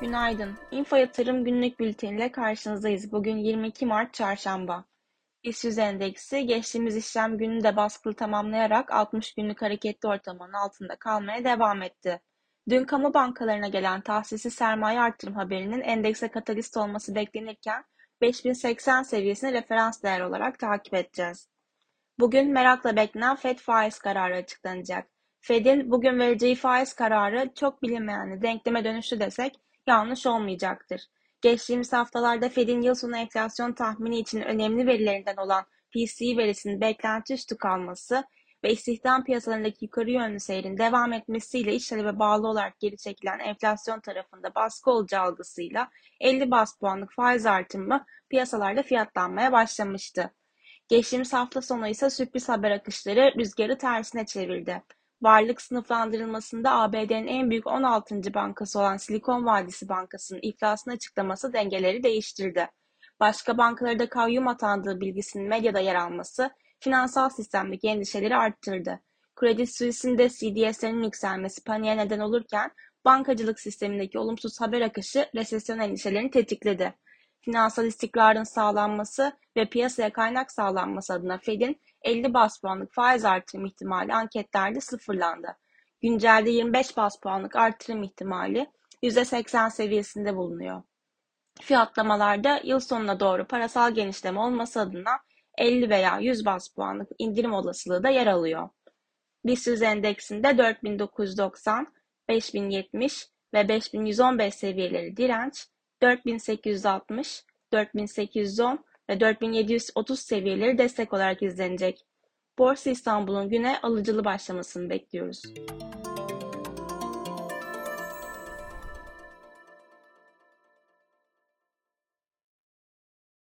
Günaydın. Info Yatırım Günlük Bülteni ile karşınızdayız. Bugün 22 Mart Çarşamba. BIST 100 endeksi geçtiğimiz işlem gününü de baskılı tamamlayarak 60 günlük hareketli ortalamanın altında kalmaya devam etti. Dün kamu bankalarına gelen tahsisi sermaye artırım haberinin endekse katalist olması beklenirken 5080 seviyesini referans değer olarak takip edeceğiz. Bugün merakla beklenen FED faiz kararı açıklanacak. Fed'in bugün vereceği faiz kararı çok bilinmeyenli denkleme dönüştü desek yanlış olmayacaktır. Geçtiğimiz haftalarda Fed'in yıl sonu enflasyon tahmini için önemli verilerinden olan PCE verisinin beklenti üstü kalması ve istihdam piyasalarındaki yukarı yönlü seyrin devam etmesiyle iş talebe bağlı olarak geri çekilen enflasyon tarafında baskı olacağı algısıyla 50 bas puanlık faiz artımı piyasalarda fiyatlanmaya başlamıştı. Geçtiğimiz hafta sonu ise sürpriz haber akışları rüzgarı tersine çevirdi. Varlık sınıflandırılmasında ABD'nin en büyük 16. bankası olan Silikon Vadisi Bankası'nın iflasını açıklaması dengeleri değiştirdi. Başka bankalara da kayyum atandığı bilgisinin medyada yer alması finansal sistemdeki endişeleri arttırdı. Credit Suisse'in de CDS'lerin yükselmesi paniğe neden olurken bankacılık sistemindeki olumsuz haber akışı resesyon endişelerini tetikledi. Finansal istikrarın sağlanması ve piyasaya kaynak sağlanması adına Fed'in 50 bas puanlık faiz artırım ihtimali anketlerde sıfırlandı. Güncelde 25 bas puanlık artırım ihtimali %80 seviyesinde bulunuyor. Fiyatlamalarda yıl sonuna doğru parasal genişleme olması adına 50 veya 100 bas puanlık indirim olasılığı da yer alıyor. BIST endeksinde 4990, 5070 ve 5115 seviyeleri direnç, 4860, 4810 ve 4730 seviyeleri destek olarak izlenecek. Borsa İstanbul'un güne alıcılı başlamasını bekliyoruz.